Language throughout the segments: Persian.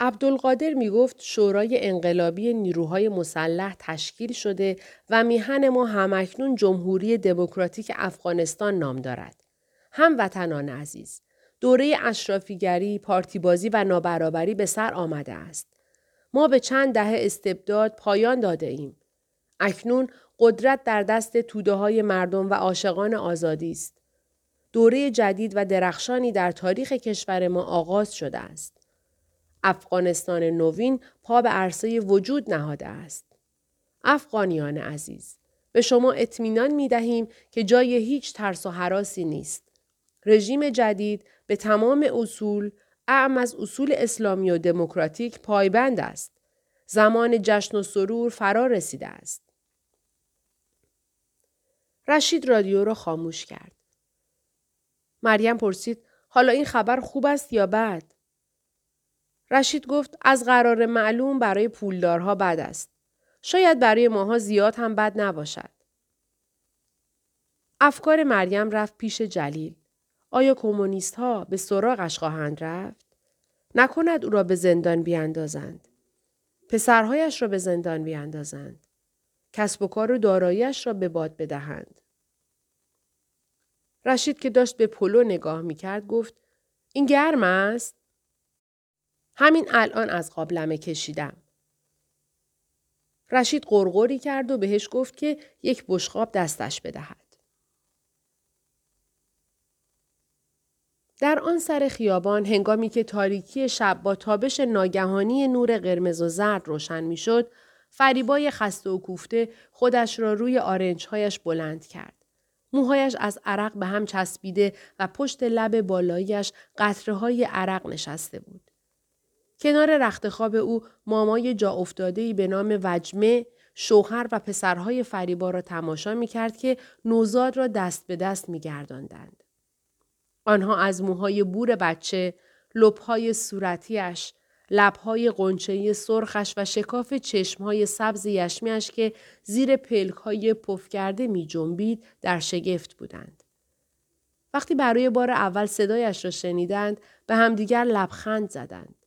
عبدالقادر می گفت شورای انقلابی نیروهای مسلح تشکیل شده و میهن ما همکنون جمهوری دموکراتیک افغانستان نام دارد. وطنان عزیز، دوره اشرافیگری، پارتیبازی و نابرابری به سر آمده است. ما به چند دهه استبداد پایان داده ایم. اکنون قدرت در دست توده های مردم و عاشقان آزادی است. دوره جدید و درخشانی در تاریخ کشور ما آغاز شده است. افغانستان نوین پا به عرصه وجود نهاده است. افغانیان عزیز، به شما اطمینان می دهیم که جای هیچ ترس و حراسی نیست. رژیم جدید به تمام اصول، اعم از اصول اسلامی و دموکراتیک پایبند است. زمان جشن و سرور فرا رسیده است. رشید رادیو را خاموش کرد. مریم پرسید حالا این خبر خوب است یا بد؟ رشید گفت از قرار معلوم برای پولدارها بد است. شاید برای ماها زیاد هم بد نباشد. افکار مریم رفت پیش جلیل. آیا کمونیست ها به سراغش خواهند رفت؟ نکند او را به زندان بیاندازند. پسرهایش را به زندان بیاندازند. کسب و کار و داراییش را به باد بدهند. رشید که داشت به پلو نگاه می کرد گفت این گرم است؟ همین الان از قابلمه کشیدم. رشید قرقری کرد و بهش گفت که یک بشقاب دستش بدهد. در آن سر خیابان هنگامی که تاریکی شب با تابش ناگهانی نور قرمز و زرد روشن می‌شد، فریبای خسته و کوفته خودش را روی آرنجهایش بلند کرد. موهایش از عرق به هم چسبیده و پشت لب بالایش قطره های عرق نشسته بود. کنار رخت خواب او مامای جا افتاده به نام وجمه شوهر و پسرهای فریبا را تماشا می کرد که نوزاد را دست به دست می گرداندند. آنها از موهای بور بچه، لبهای صورتیش، لبهای قنچه سرخش و شکاف چشمهای سبز یشمیش که زیر پلکهای پف کرده می جنبید در شگفت بودند. وقتی برای بار اول صدایش را شنیدند به همدیگر لبخند زدند.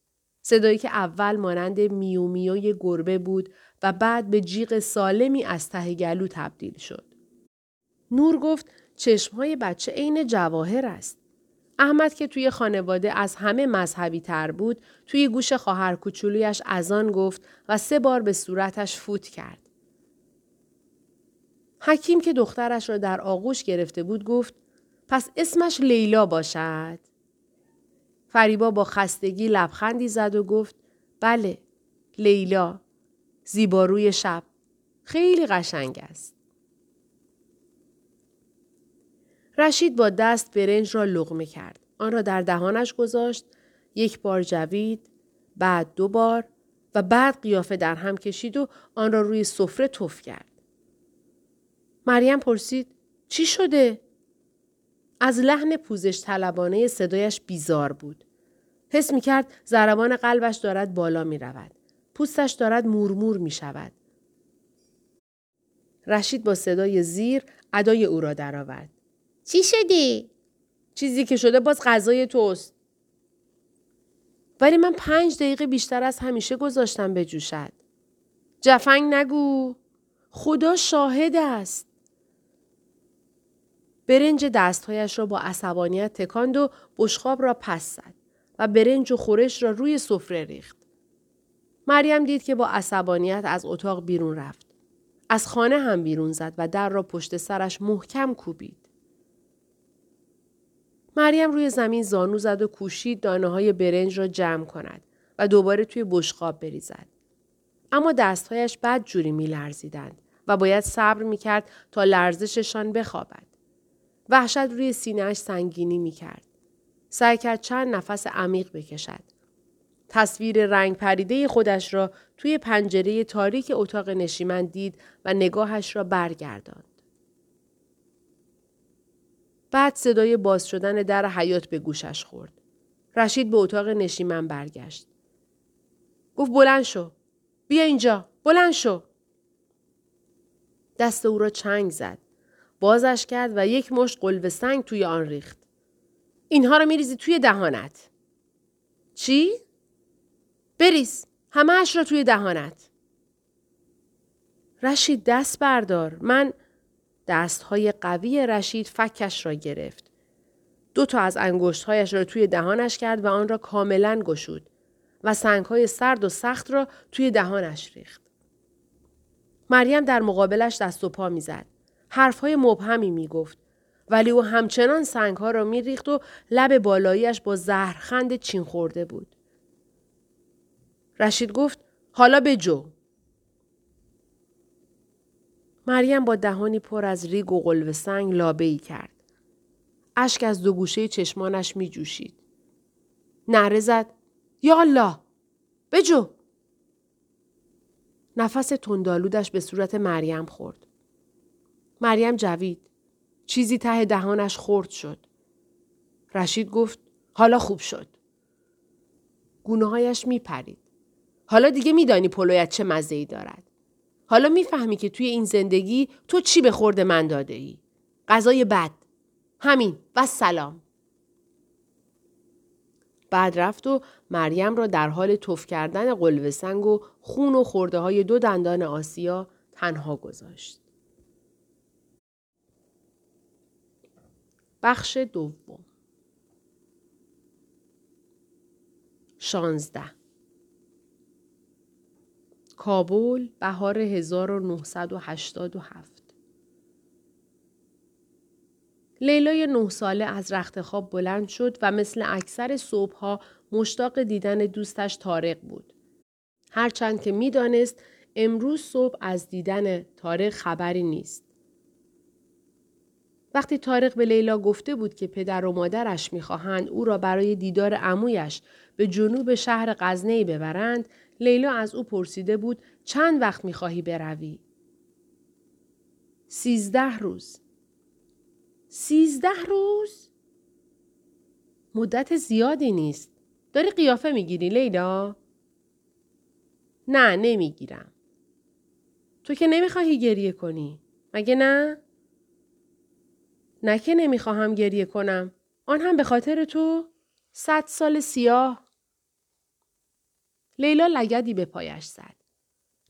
صدایی که اول مانند میو میوی گربه بود و بعد به جیغ سالمی از ته گلو تبدیل شد. نور گفت چشمهای بچه عین جواهر است. احمد که توی خانواده از همه مذهبی تر بود توی گوش خواهر کوچولویش از آن گفت و سه بار به صورتش فوت کرد. حکیم که دخترش را در آغوش گرفته بود گفت پس اسمش لیلا باشد. فریبا با خستگی لبخندی زد و گفت بله لیلا زیباروی شب خیلی قشنگ است. رشید با دست برنج را لغمه کرد. آن را در دهانش گذاشت. یک بار جوید. بعد دو بار و بعد قیافه در هم کشید و آن را روی سفره توف کرد. مریم پرسید چی شده؟ از لحن پوزش طلبانه صدایش بیزار بود. حس می کرد زربان قلبش دارد بالا می رود. پوستش دارد مورمور می شود. رشید با صدای زیر ادای او را درآورد. چی شدی؟ چیزی که شده باز غذای توست. ولی من پنج دقیقه بیشتر از همیشه گذاشتم به جوشد. جفنگ نگو. خدا شاهد است. برنج دستهایش را با عصبانیت تکاند و بشخاب را پس زد و برنج و خورش را روی سفره ریخت. مریم دید که با عصبانیت از اتاق بیرون رفت. از خانه هم بیرون زد و در را پشت سرش محکم کوبید. مریم روی زمین زانو زد و کوشید دانه های برنج را جمع کند و دوباره توی بشقاب بریزد. اما دستهایش بد جوری می لرزیدند و باید صبر می کرد تا لرزششان بخوابد. وحشت روی سینهش سنگینی می کرد. سعی کرد چند نفس عمیق بکشد. تصویر رنگ پریده خودش را توی پنجره تاریک اتاق نشیمن دید و نگاهش را برگرداند. بعد صدای باز شدن در حیات به گوشش خورد. رشید به اتاق نشیمن برگشت. گفت بلند شو. بیا اینجا. بلند شو. دست او را چنگ زد. بازش کرد و یک مشت قلب سنگ توی آن ریخت. اینها را میریزی توی دهانت. چی؟ بریز همه اش را توی دهانت. رشید دست بردار. من دستهای قوی رشید فکش را گرفت. دو تا از انگشتهایش را توی دهانش کرد و آن را کاملا گشود و سنگهای سرد و سخت را توی دهانش ریخت. مریم در مقابلش دست و پا می‌زد. حرفهای مبهمی می‌گفت. ولی او همچنان سنگها را میریخت و لب بالاییش با زهرخند چین خورده بود. رشید گفت حالا به جو. مریم با دهانی پر از ریگ و قلب سنگ لابه ای کرد. اشک از دو گوشه چشمانش می جوشید. نعره زد یا الله بجو نفس تندالودش به صورت مریم خورد. مریم جوید. چیزی ته دهانش خورد شد. رشید گفت حالا خوب شد. گونه هایش می پرید. حالا دیگه میدانی پلویت چه مزه ای دارد. حالا می‌فهمی که توی این زندگی تو چی به خورد من داده ای. غذای بد. همین و سلام. بعد رفت و مریم را در حال توف کردن قلوه سنگ و خون و خورده های دو دندان آسیا تنها گذاشت. بخش دوم شانزده کابل بهار 1987 لیلای نه ساله از رخت خواب بلند شد و مثل اکثر صبحها مشتاق دیدن دوستش تارق بود. هرچند که می‌دانست امروز صبح از دیدن تارق خبری نیست. وقتی تارق به لیلا گفته بود که پدر و مادرش می‌خواهند او را برای دیدار عمویش به جنوب شهر غزنه ببرند، لیلا از او پرسیده بود چند وقت می‌خواهی بروی؟ سیزده روز. سیزده روز؟ مدت زیادی نیست. داری قیافه می‌گیری لیلا؟ نه نمی‌گیرم. تو که نمی‌خواهی گریه کنی. مگه نه؟ نه که نمی‌خواهم گریه کنم. آن هم به خاطر تو؟ صد سال سیاه. لیلا لگدی به پایش زد.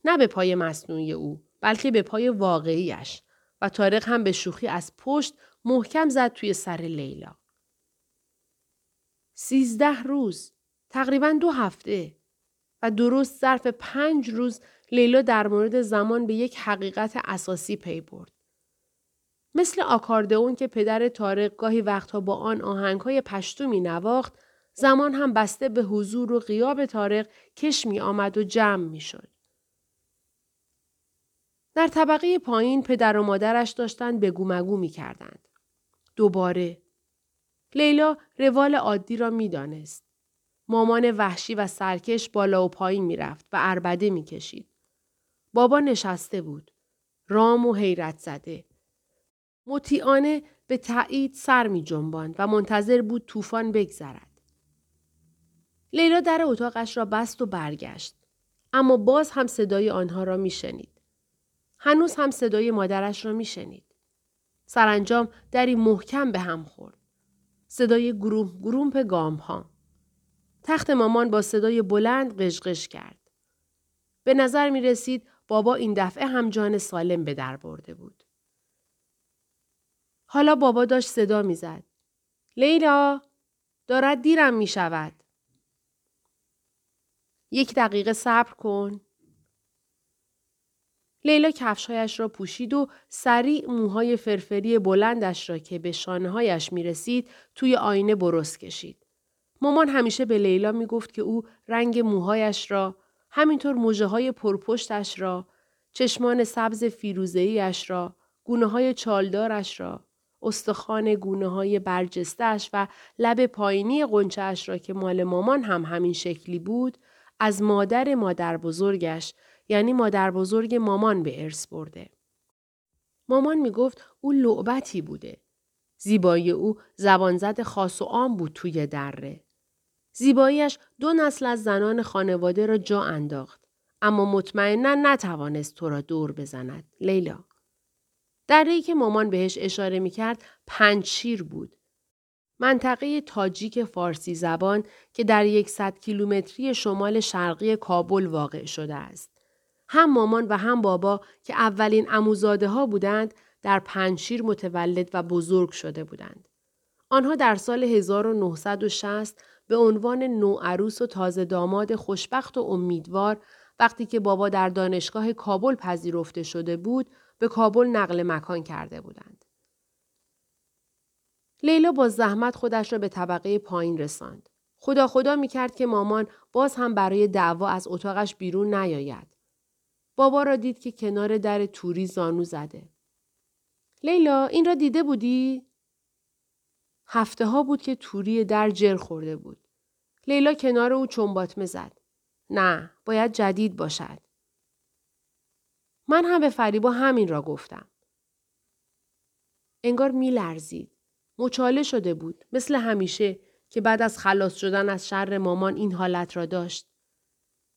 نه به پای مصنوعی او بلکه به پای واقعیش و تارق هم به شوخی از پشت محکم زد توی سر لیلا. سیزده روز تقریبا دو هفته و درست ظرف پنج روز لیلا در مورد زمان به یک حقیقت اساسی پی برد. مثل آکاردئون که پدر تارق گاهی وقتها با آن آهنگهای پشتو می نواخت، زمان هم بسته به حضور و غیاب تارق کش می آمد و جمع می شد. در طبقه پایین پدر و مادرش داشتند بگو مگو می کردند. دوباره. لیلا روال عادی را می دانست. مامان وحشی و سرکش بالا و پایین می رفت و اربده می کشید. بابا نشسته بود. رام و حیرت زده. مطیعانه به تایید سر می جنباند و منتظر بود طوفان بگذرد. لیلا در اتاقش را بست و برگشت. اما باز هم صدای آنها را می شنید. هنوز هم صدای مادرش را می شنید. سرانجام دری محکم به هم خورد. صدای گروه گرومپ گام ها. تخت مامان با صدای بلند قشقش کرد. به نظر می رسید بابا این دفعه هم جان سالم به در برده بود. حالا بابا داشت صدا می‌زد. لیلا دارد دیرم می شود. یک دقیقه صبر کن. لیلا کفشهایش را پوشید و سریع موهای فرفری بلندش را که به شانههایش می رسید توی آینه برست کشید. مامان همیشه به لیلا می گفت که او رنگ موهایش را همینطور موجه های پرپشتش را چشمان سبز فیروزهیش را گونه های چالدارش را استخوان گونه های برجستش و لب پایینی قنچهش را که مال مامان هم همین شکلی بود از مادر مادر بزرگش یعنی مادر بزرگ مامان به ارث برده. مامان می گفت او لعبتی بوده. زیبایی او زبانزد خاص و عام بود توی دره. زیباییش دو نسل از زنان خانواده را جا انداخت. اما مطمئنا نتوانست تو را دور بزند. لیلا. دره که مامان بهش اشاره می کرد پنج شیر بود. منطقه تاجیک فارسی زبان که در یکصد کیلومتری شمال شرقی کابل واقع شده است. هم مامان و هم بابا که اولین اموزاده ها بودند در پنشیر متولد و بزرگ شده بودند. آنها در سال 1960 به عنوان نوعروس و تازه داماد خوشبخت و امیدوار وقتی که بابا در دانشگاه کابل پذیرفته شده بود به کابل نقل مکان کرده بودند. لیلا با زحمت خودش را به طبقه پایین رساند. خدا خدا می کرد که مامان باز هم برای دعوا از اتاقش بیرون نیاید. بابا را دید که کنار در توری زانو زده. لیلا این را دیده بودی؟ هفته ها بود که توری در جر خورده بود. لیلا کنار او چنباتمه زد. نه، باید جدید باشد. من هم به فریبا همین را گفتم. انگار می لرزید. مچاله شده بود. مثل همیشه که بعد از خلاص شدن از شر مامان این حالت را داشت.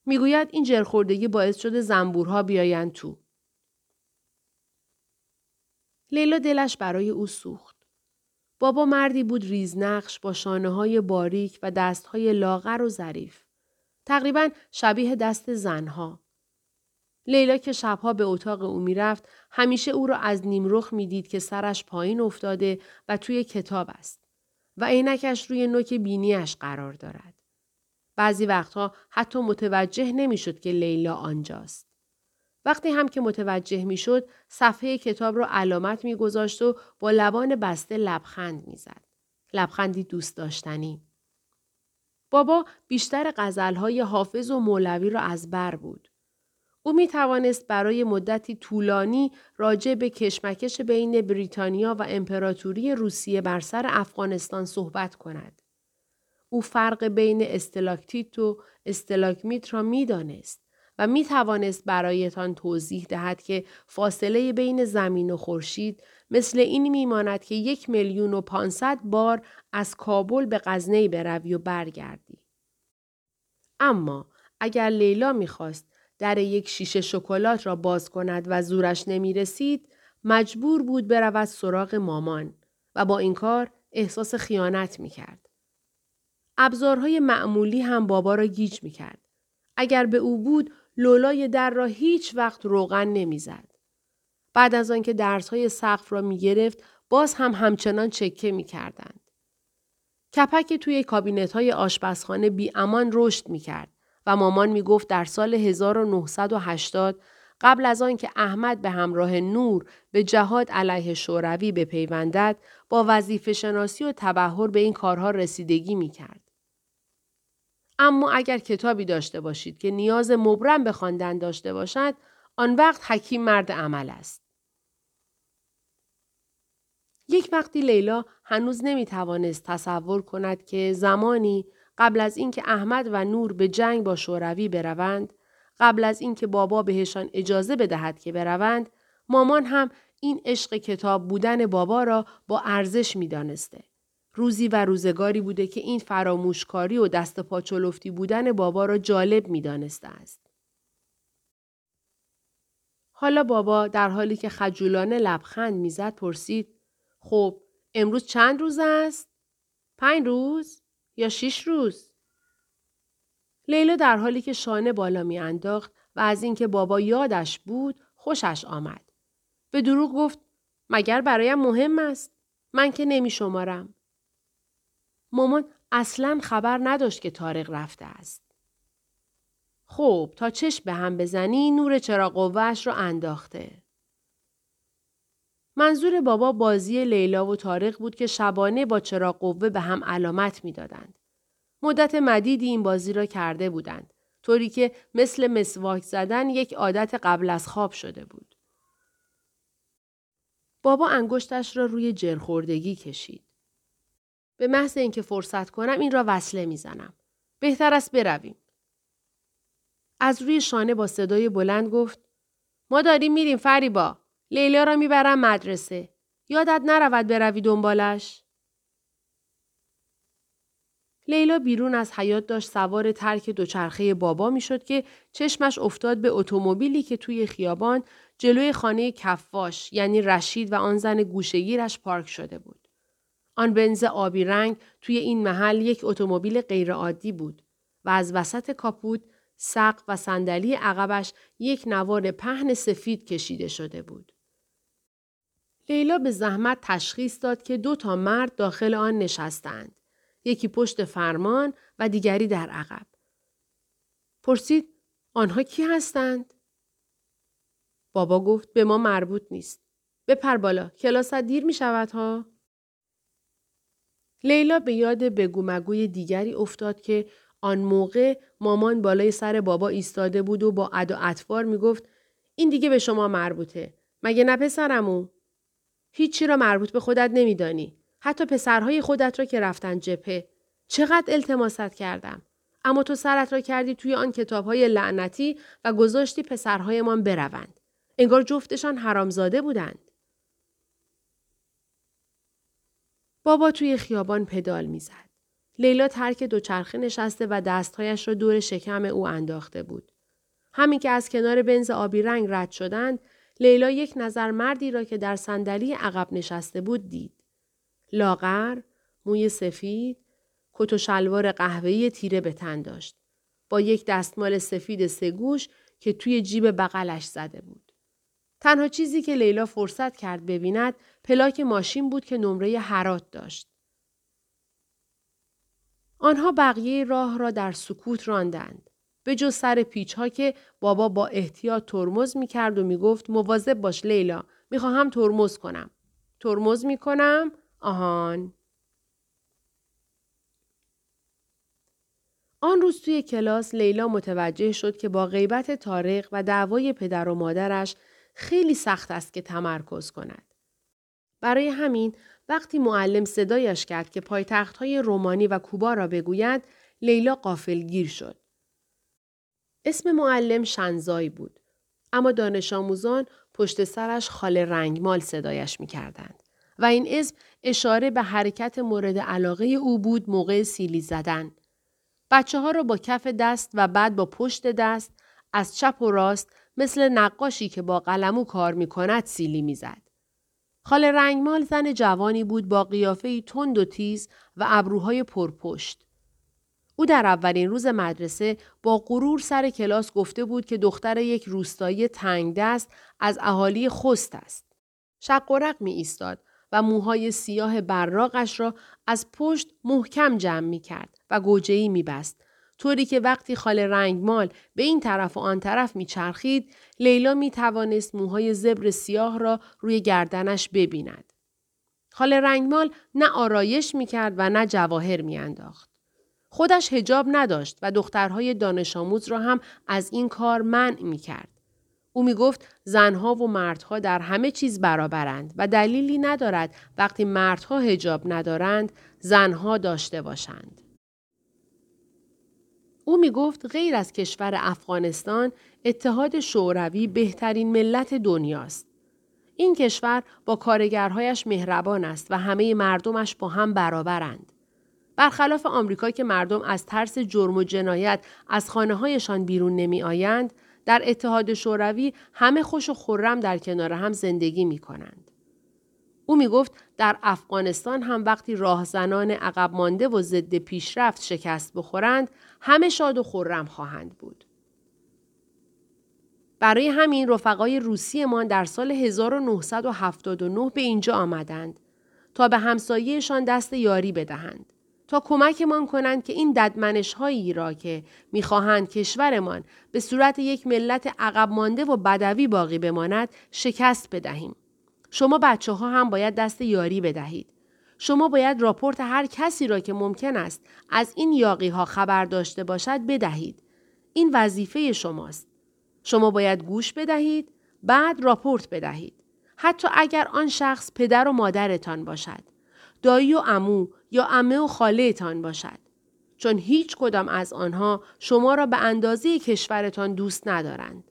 می‌گوید این جرخوردگی باعث شده زنبورها بیایند تو. لیلا دلش برای او سوخت. بابا مردی بود ریزنقش با شانه های باریک و دست های لاغر و ظریف. تقریبا شبیه دست زنها. لیلا که شبها به اتاق او می‌رفت همیشه او را از نیمرخ می‌دید که سرش پایین افتاده و توی کتاب است و عینکش روی نوک بینیش قرار دارد. بعضی وقتها حتی متوجه نمی‌شد که لیلا آنجاست. وقتی هم که متوجه می‌شد صفحه کتاب را علامت میگذاشت و با لبان بسته لبخند می‌زد. لبخندی دوست داشتنی. بابا بیشتر غزلهای حافظ و مولوی را از بر بود. او می توانست برای مدتی طولانی راجع به کشمکش بین بریتانیا و امپراتوری روسیه بر سر افغانستان صحبت کند. او فرق بین استلاکتیت و استلاکمیت را می دانست و می توانست برایتان توضیح دهد که فاصله بین زمین و خورشید مثل این میماند که یک میلیون و پانصد بار از کابل به غزنه بروی و برگردی. اما اگر لیلا می‌خواست در یک شیشه شکلات را باز کند و زورش نمی رسید، مجبور بود برود سراغ مامان و با این کار احساس خیانت می کرد. ابزارهای معمولی هم بابا را گیج می کرد. اگر به او بود لولای در را هیچ وقت روغن نمی‌زد. بعد از آنکه درسهای سقف را می گرفت باز هم همچنان چکه می کردند. کپک توی کابینت های آشپزخانه بی امان رشد می کرد و مامان می گفت در سال 1980 قبل از آن که احمد به همراه نور به جهاد علیه شوروی بپیوندد با وظیفه شناسی و تبهر به این کارها رسیدگی می کرد. اما اگر کتابی داشته باشید که نیاز مبرم به خواندن داشته باشد آن وقت حکیم مرد عمل است. یک وقتی لیلا هنوز نمی توانست تصور کند که زمانی قبل از اینکه احمد و نور به جنگ با شوروی بروند قبل از اینکه بابا بهشان اجازه بدهد که بروند مامان هم این عشق کتاب بودن بابا را با ارزش می دانسته. روزی و روزگاری بوده که این فراموشکاری و دست پاچلفتی بودن بابا را جالب می دانسته است. حالا بابا در حالی که خجولانه لبخند می‌زد پرسید خب امروز چند روز است؟ پنج روز؟ یا شیش روز؟ لیلا در حالی که شانه بالا می انداخت و از اینکه بابا یادش بود خوشش آمد. به دروغ گفت مگر برایم مهم است؟ من که نمی شمارم. مامان اصلا خبر نداشت که تارق رفته است. خب تا چشم به هم بزنی نور چرا قوهش را انداخته. منظور بابا بازی لیلا و تارق بود که شبانه با چراغ قوه به هم علامت می‌دادند. مدت مدیدی این بازی را کرده بودند. طوری که مثل مسواک زدن یک عادت قبل از خواب شده بود. بابا انگشتش را روی جرخوردگی کشید. به محض اینکه فرصت کنم این را وصله می‌زنم. بهتر است برویم. از روی شانه با صدای بلند گفت ما داریم میریم فریبا. لیلا را می‌برم مدرسه. یادت نرود بروی دنبالش؟ لیلا بیرون از حیات داشت سوار ترک دوچرخه بابا می‌شد که چشمش افتاد به اتومبیلی که توی خیابان جلوی خانه کفاش یعنی رشید و آن زن گوشگیرش پارک شده بود. آن بنز آبی رنگ توی این محل یک اتومبیل غیرعادی بود و از وسط کاپوت سقف و صندلی عقبش یک نوار پهن سفید کشیده شده بود. لیلا به زحمت تشخیص داد که دو تا مرد داخل آن نشستند. یکی پشت فرمان و دیگری در عقب. پرسید آنها کی هستند؟ بابا گفت به ما مربوط نیست. بپر بالا کلاست دیر می شود ها؟ لیلا به یاد بگو مگوی دیگری افتاد که آن موقع مامان بالای سر بابا ایستاده بود و با اد و اطوار می گفت این دیگه به شما مربوطه. مگه نه پسرمو؟ هیچی را مربوط به خودت نمیدانی. حتی پسرهای خودت را که رفتن جپه. چقدر التماست کردم. اما تو سرت را کردی توی آن کتابهای لعنتی و گذاشتی پسرهایمان بروند. انگار جفتشان حرامزاده بودند. بابا توی خیابان پدال می‌زد. لیلا ترک دوچرخه نشسته و دستهایش را دور شکم او انداخته بود. همین که از کنار بنز آبی رنگ رد شدند، لیلا یک نظر مردی را که در صندلی عقب نشسته بود دید. لاغر، موی سفید، کت و شلوار قهوه‌ای تیره به تن داشت. با یک دستمال سفید سگوش که توی جیب بغلش زده بود. تنها چیزی که لیلا فرصت کرد ببیند پلاک ماشین بود که نمره حرات داشت. آنها بقیه راه را در سکوت راندند. به جز سر پیچ ها که بابا با احتیاط ترمز می کرد و می گفت مواظب باش لیلا می‌خواهم ترمز کنم. ترمز می کنم؟ آهان. آن روز توی کلاس لیلا متوجه شد که با غیبت تارق و دعوای پدر و مادرش خیلی سخت است که تمرکز کند. برای همین وقتی معلم صدایش کرد که پایتخت های رومانی و کوبا را بگوید لیلا قافلگیر شد. اسم معلم شنزای بود. اما دانش آموزان پشت سرش خال رنگمال صدایش می کردند. و این اسم اشاره به حرکت مورد علاقه او بود موقع سیلی زدن. بچه ها را با کف دست و بعد با پشت دست از چپ و راست مثل نقاشی که با قلمو کار می کند سیلی می زد. خال رنگمال زن جوانی بود با قیافه تند و تیز و ابروهای پرپشت. او در اولین روز مدرسه با غرور سر کلاس گفته بود که دختر یک روستایی تنگ دست از اهالی خست است. شق می ایستاد و موهای سیاه براغش را از پشت محکم جمع می کرد و گوجهی می بست. طوری که وقتی خال رنگمال به این طرف و آن طرف می چرخید، لیلا می توانست موهای زبر سیاه را روی گردنش ببیند. خال رنگمال نه آرایش می کرد و نه جواهر می انداخت. خودش هجاب نداشت و دخترهای دانش آموز را هم از این کار منع می کرد. او می گفت زنها و مردها در همه چیز برابرند و دلیلی ندارد وقتی مردها هجاب ندارند زنها داشته باشند. او می گفت غیر از کشور افغانستان اتحاد شوروی بهترین ملت دنیاست. این کشور با کارگرهایش مهربان است و همه مردمش با هم برابرند. برخلاف آمریکا که مردم از ترس جرم و جنایت از خانه هایشان بیرون نمی آیند، در اتحاد شوروی همه خوش و خورم در کنار هم زندگی می کنند. او می گفت در افغانستان هم وقتی راهزنان عقب مانده و ضد پیشرفت شکست بخورند همه شاد و خورم خواهند بود. برای همین رفقای روسیمان در سال 1979 به اینجا آمدند تا به همسایهشان دست یاری بدهند. تا کمکمان کنند که این ددمنش هایی را که می‌خواهند کشورمان به صورت یک ملت عقب مانده و بدوی باقی بماند شکست بدهیم. شما بچه ها هم باید دست یاری بدهید. شما باید راپورت هر کسی را که ممکن است از این یاقی ها خبر داشته باشد بدهید. این وظیفه شماست. شما باید گوش بدهید بعد راپورت بدهید. حتی اگر آن شخص پدر و مادرتان باشد. دایی و امو یا امه و خالهتان باشد. چون هیچ کدام از آنها شما را به اندازه کشورتان دوست ندارند.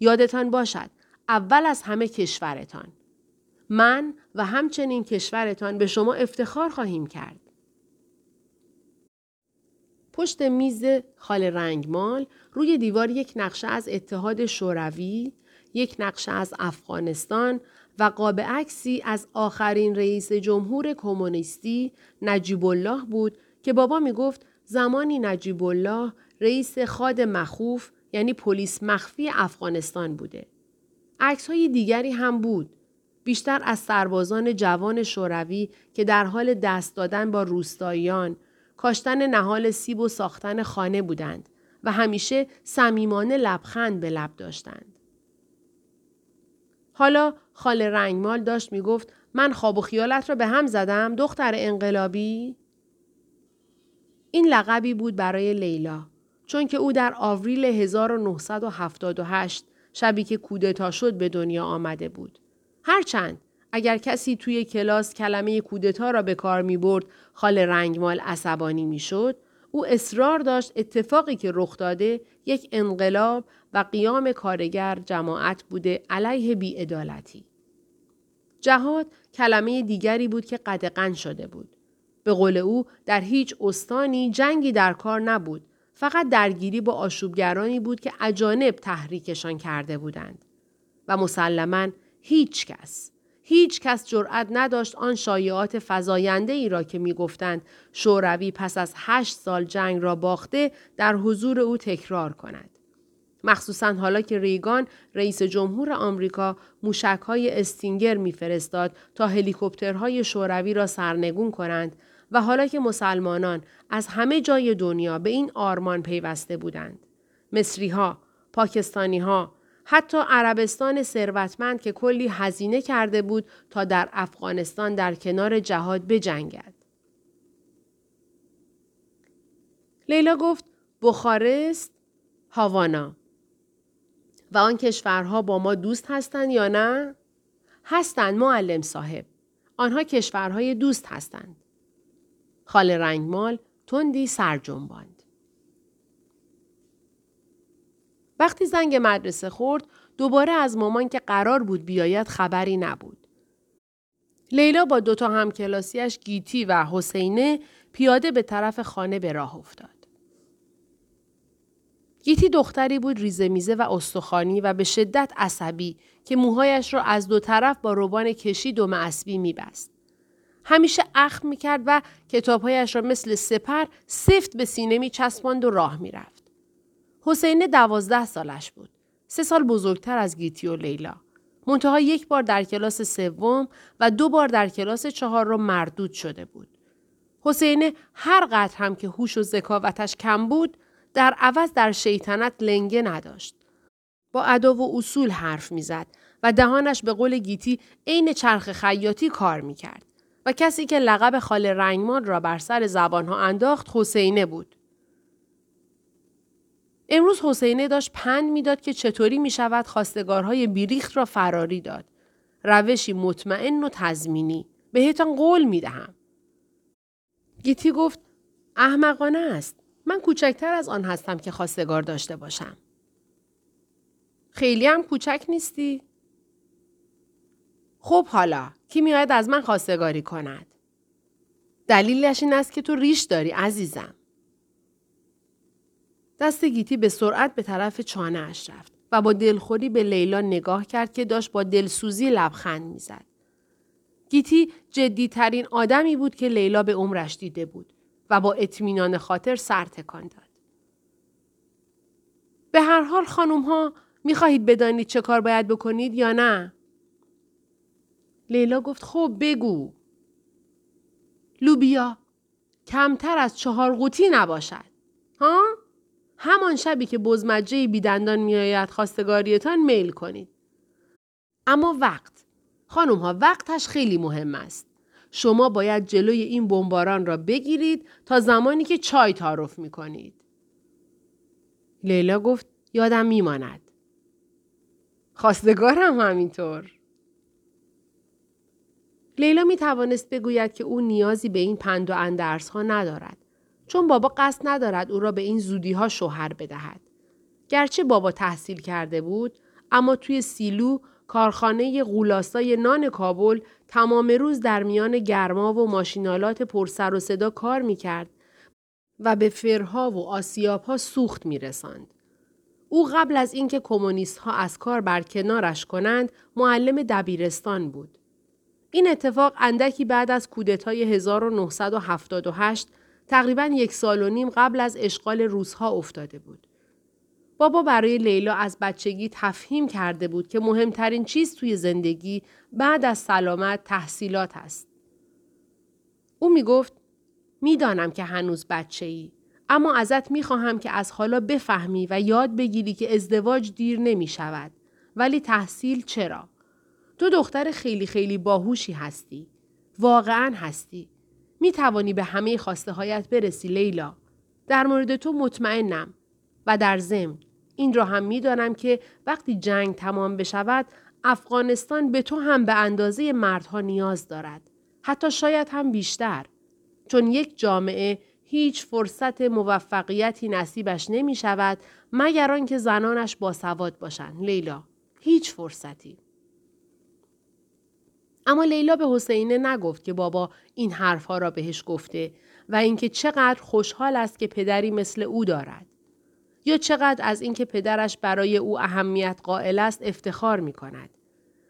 یادتان باشد اول از همه کشورتان. من و همچنین کشورتان به شما افتخار خواهیم کرد. پشت میز خال رنگمال روی دیوار یک نقشه از اتحاد شوروی، یک نقشه از افغانستان و قاب عکسی از آخرین رئیس جمهور کمونیستی نجیب الله بود که بابا می گفت زمانی نجیب الله رئیس خاد مخوف یعنی پلیس مخفی افغانستان بوده. عکس های دیگری هم بود. بیشتر از سربازان جوان شوروی که در حال دست دادن با روستاییان، کاشتن نهال سیب و ساختن خانه بودند و همیشه صمیمانه لبخند به لب داشتند. حالا خاله رنگمال داشت می‌گفت من خواب و خیالت را به هم زدم دختر انقلابی؟ این لقبی بود برای لیلا چون که او در آوریل 1978 شبی که کودتا شد به دنیا آمده بود. هرچند اگر کسی توی کلاس کلمه کودتا را به کار می برد خال رنگمال عصبانی می شد او اصرار داشت اتفاقی که رخ داده یک انقلاب و قیام کارگر جماعت بوده علیه بیعدالتی. جهاد کلمه دیگری بود که قدقن شده بود. به قول او در هیچ استانی جنگی در کار نبود. فقط درگیری با آشوبگرانی بود که اجانب تحریکشان کرده بودند. و مسلما هیچ کس هیچ کس جرأت نداشت آن شایعات فزاینده ای را که می‌گفتند شوروی پس از هشت سال جنگ را باخته در حضور او تکرار کند. مخصوصا حالا که ریگان رئیس جمهور آمریکا موشکهای استینگر میفرستاد تا هلیکوپترهای شوروی را سرنگون کنند و حالا که مسلمانان از همه جای دنیا به این آرمان پیوسته بودند. مصری ها، پاکستانی ها، حتی عربستان ثروتمند که کلی هزینه کرده بود تا در افغانستان در کنار جهاد بجنگد. لیلا گفت بخارست، هاوانا. و آن کشورها با ما دوست هستند یا نه؟ هستند معلم صاحب. آنها کشورهای دوست هستند. خال رنگمال تندی سر جنباند. وقتی زنگ مدرسه خورد دوباره از مامان که قرار بود بیاید خبری نبود. لیلا با دوتا همکلاسیش گیتی و حسینه پیاده به طرف خانه به راه افتاد. گیتی دختری بود ریزه میزه و استخوانی و به شدت عصبی که موهایش را از دو طرف با روبان کشید و معصبی میبست. همیشه اخم می‌کرد و کتابهایش را مثل سپر سفت به سینه می چسباند و راه می‌رفت. حسین دوازده سالش بود. سه سال بزرگتر از گیتی و لیلا. منتها یک بار در کلاس سوم و دو بار در کلاس چهار را مردود شده بود. حسین هر قدر هم که هوش و ذکاوتش کم بود در عوض در شیطنت لنگه نداشت. با ادا و اصول حرف می‌زد و دهانش به قول گیتی عین چرخ خیاطی کار می‌کرد. و کسی که لقب خال رنگمان را بر سر زبانها انداخت حسینه بود. امروز حسینه داشت پند می‌داد که چطوری می شود خواستگارهای بیریخت را فراری داد. روشی مطمئن و تضمینی. بهتان قول می دهم. گیتی گفت احمقانه است. من کوچکتر از آن هستم که خواستگار داشته باشم. خیلی هم کوچک نیستی؟ خب حالا کی میاید از من خواستگاری کند؟ دلیلش این است که تو ریش داری عزیزم. دست گیتی به سرعت به طرف چانه اش رفت و با دلخوری به لیلا نگاه کرد که داشت با دلسوزی لبخند می‌زد. گیتی جدیترین آدمی بود که لیلا به عمرش دیده بود و با اطمینان خاطر سر تکان داد. به هر حال خانم ها می خواهید بدانید چه کار باید بکنید یا نه؟ لیلا گفت خب بگو. لوبیا کمتر از چهار قوطی نباشد. ها؟ همان شبی که بزمجه بیدندان میآید خواستگاریتان میل کنید. اما وقت. خانم ها وقتش خیلی مهم است. شما باید جلوی این بمباران را بگیرید تا زمانی که چای تعارف می کنید. لیلا گفت یادم میماند. خواستگارم همینطور. لیلا می توانست بگوید که او نیازی به این پند و اندرس ها ندارد. چون بابا قصد ندارد او را به این زودی ها شوهر بدهد. گرچه بابا تحصیل کرده بود اما توی سیلو کارخانه غولاسای نان کابل تمام روز در میان گرما و ماشینالات پرسر و صدا کار می کرد و به فرها و آسیاب ها سوخت می رسند. او قبل از اینکه کمونیست ها از کار برکنارش کنند معلم دبیرستان بود. این اتفاق اندکی بعد از کودتای 1978 تقریبا یک سال و نیم قبل از اشغال روزها افتاده بود. بابا برای لیلا از بچگی تفهیم کرده بود که مهمترین چیز توی زندگی بعد از سلامت تحصیلات است. او می گفت می‌دانم که هنوز بچه ای اما ازت می خواهم که از حالا بفهمی و یاد بگیری که ازدواج دیر نمی شود. ولی تحصیل چرا؟ تو دختر خیلی خیلی باهوشی هستی. واقعا هستی. می توانی به همه خواسته هایت برسی لیلا. در مورد تو مطمئنم و در ضمن این را هم می‌دانم که وقتی جنگ تمام بشود افغانستان به تو هم به اندازه مردها نیاز دارد. حتی شاید هم بیشتر. چون یک جامعه هیچ فرصت موفقیتی نصیبش نمی شود مگر آنکه زنانش باسواد باشند لیلا هیچ فرصتی اما لیلا به حسینه نگفت که بابا این حرفها را بهش گفته و اینکه چقدر خوشحال است که پدری مثل او دارد یا چقدر از اینکه پدرش برای او اهمیت قائل است افتخار می کند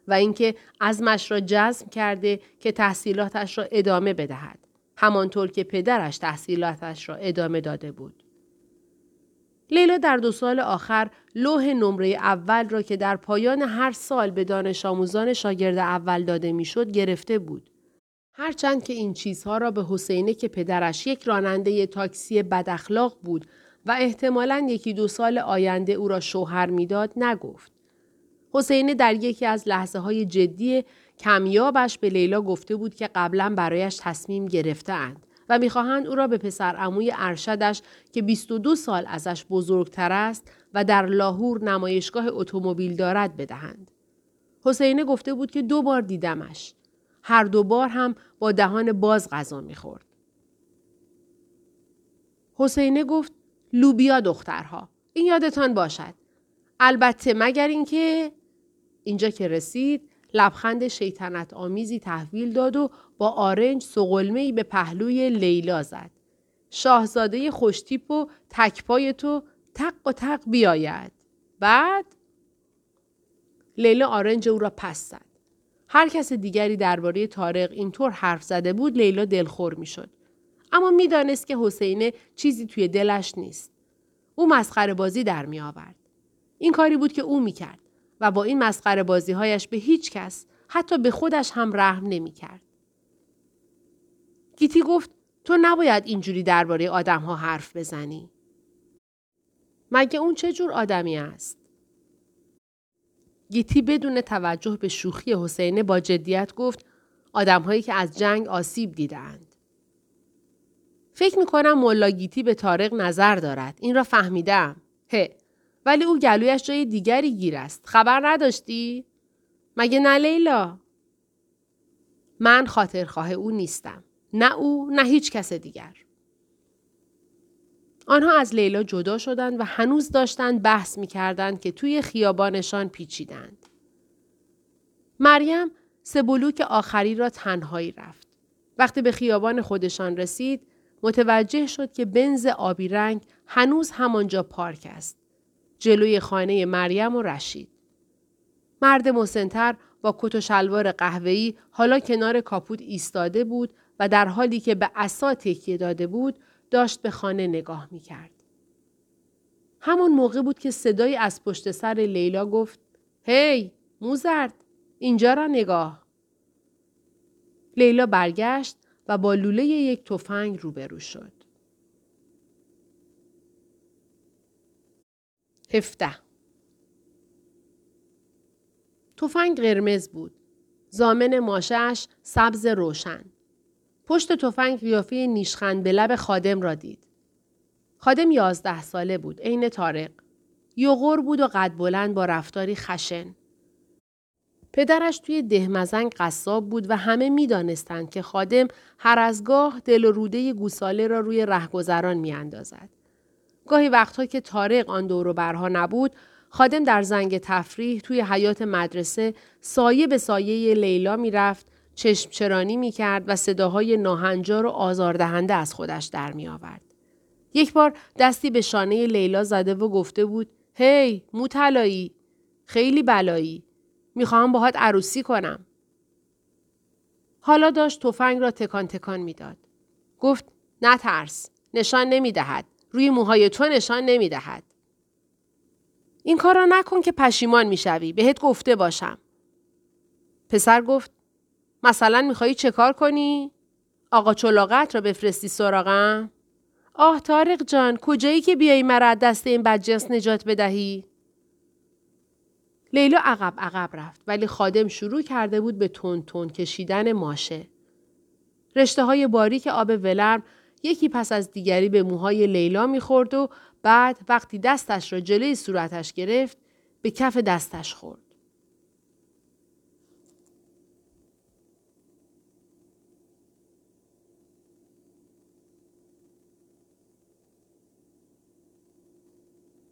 و اینکه عزمش را جزم کرده که تحصیلاتش را ادامه بدهد همانطور که پدرش تحصیلاتش را ادامه داده بود. لیلا در دو سال آخر لوح نمره اول را که در پایان هر سال به دانش آموزان شاگرد اول داده می‌شد گرفته بود. هرچند که این چیزها را به حسینه که پدرش یک راننده تاکسی بداخلاق بود و احتمالا یکی دو سال آینده او را شوهر می‌داد نگفت. حسینه در یکی از لحظه های جدی کمیابش به لیلا گفته بود که قبلا برایش تصمیم گرفتهاند و می‌خواهند او را به پسر عموی ارشدش که 22 سال ازش بزرگتر است و در لاهور نمایشگاه اتومبیل دارد بدهند. حسینه گفته بود که دو بار دیدمش. هر دو بار هم با دهان باز غذا می‌خورد. حسینه گفت لوبیا دخترها. این یادتان باشد. البته مگر اینکه اینجا که رسید لبخند شیطنت آمیزی تحویل داد و با آرنج سقلمه به پهلوی لیلا زد. شاهزاده خوشتیپ و تکپای تو تق و تق بیاید. بعد لیلا آرنج او را پس زد. هر کس دیگری درباره تارق اینطور حرف زده بود لیلا دلخور می‌شد. اما می‌دانست که حسینه چیزی توی دلش نیست. او مسخره بازی در می آورد. این کاری بود که او می کرد. و با این مسخره بازی هایش به هیچ کس حتی به خودش هم رحم نمی کرد. گیتی گفت تو نباید اینجوری درباره آدم ها حرف بزنی. مگه اون چه جور آدمی است؟ گیتی بدون توجه به شوخی حسینه با جدیت گفت آدمهایی که از جنگ آسیب دیدند. فکر می کنم ملا گیتی به تارق نظر دارد. این را فهمیدم. هه ولی او گلویش جای دیگری گیر است. خبر نداشتی؟ مگه نه لیلا؟ من خاطرخواه او نیستم. نه او نه هیچ کس دیگر. آنها از لیلا جدا شدند و هنوز داشتند بحث می کردند که توی خیابانشان پیچیدند. مریم سه بلوک آخری را تنهایی رفت. وقتی به خیابان خودشان رسید متوجه شد که بنز آبی رنگ هنوز همانجا پارک است. جلوی خانه مریم و رشید. مرد مسنتر با کت و شلوار قهوه‌ای حالا کنار کاپوت ایستاده بود و در حالی که به عصا تکیه داده بود داشت به خانه نگاه می کرد. همون موقع بود که صدایی از پشت سر لیلا گفت هی موزرد اینجا را نگاه. لیلا برگشت و با لوله یک تفنگ روبرو شد. 17 تفنگ قرمز بود. زامن ماشش سبز روشن. پشت تفنگ قیافه نیشخند به لب خادم را دید. خادم یازده ساله بود. عین تارق. یوغور بود و قد بلند با رفتاری خشن. پدرش توی دهمزنگ قصاب بود و همه می دانستند که خادم هر از گاه دل و روده گوساله را روی رهگذران می اندازد. گاهی وقتها که تارق آن دور برها نبود خادم در زنگ تفریح توی حیات مدرسه سایه به سایه لیلا می‌رفت چشم چرانی می کرد و صداهای ناهنجار و آزاردهنده از خودش در می آورد. یک بار دستی به شانه لیلا زده و گفته بود هی مو طلایی خیلی بلایی می‌خواهم باهات عروسی کنم حالا داشت تفنگ را تکان تکان می‌داد گفت نترس نشان نمی‌دهد روی موهای تو نشان نمی‌دهد این کار را نکن که پشیمان می‌شوی بهت گفته باشم پسر گفت مثلا میخوایی چه کار کنی؟ آقا چلاقت را بفرستی سراغم؟ آه تارق جان کجایی که بیایی مرا دست این بدجنس نجات بدهی؟ لیلا عقب عقب رفت ولی خادم شروع کرده بود به تون تون کشیدن ماشه. رشته های باریک آب ولرم یکی پس از دیگری به موهای لیلا می‌خورد و بعد وقتی دستش را جلوی صورتش گرفت به کف دستش خورد.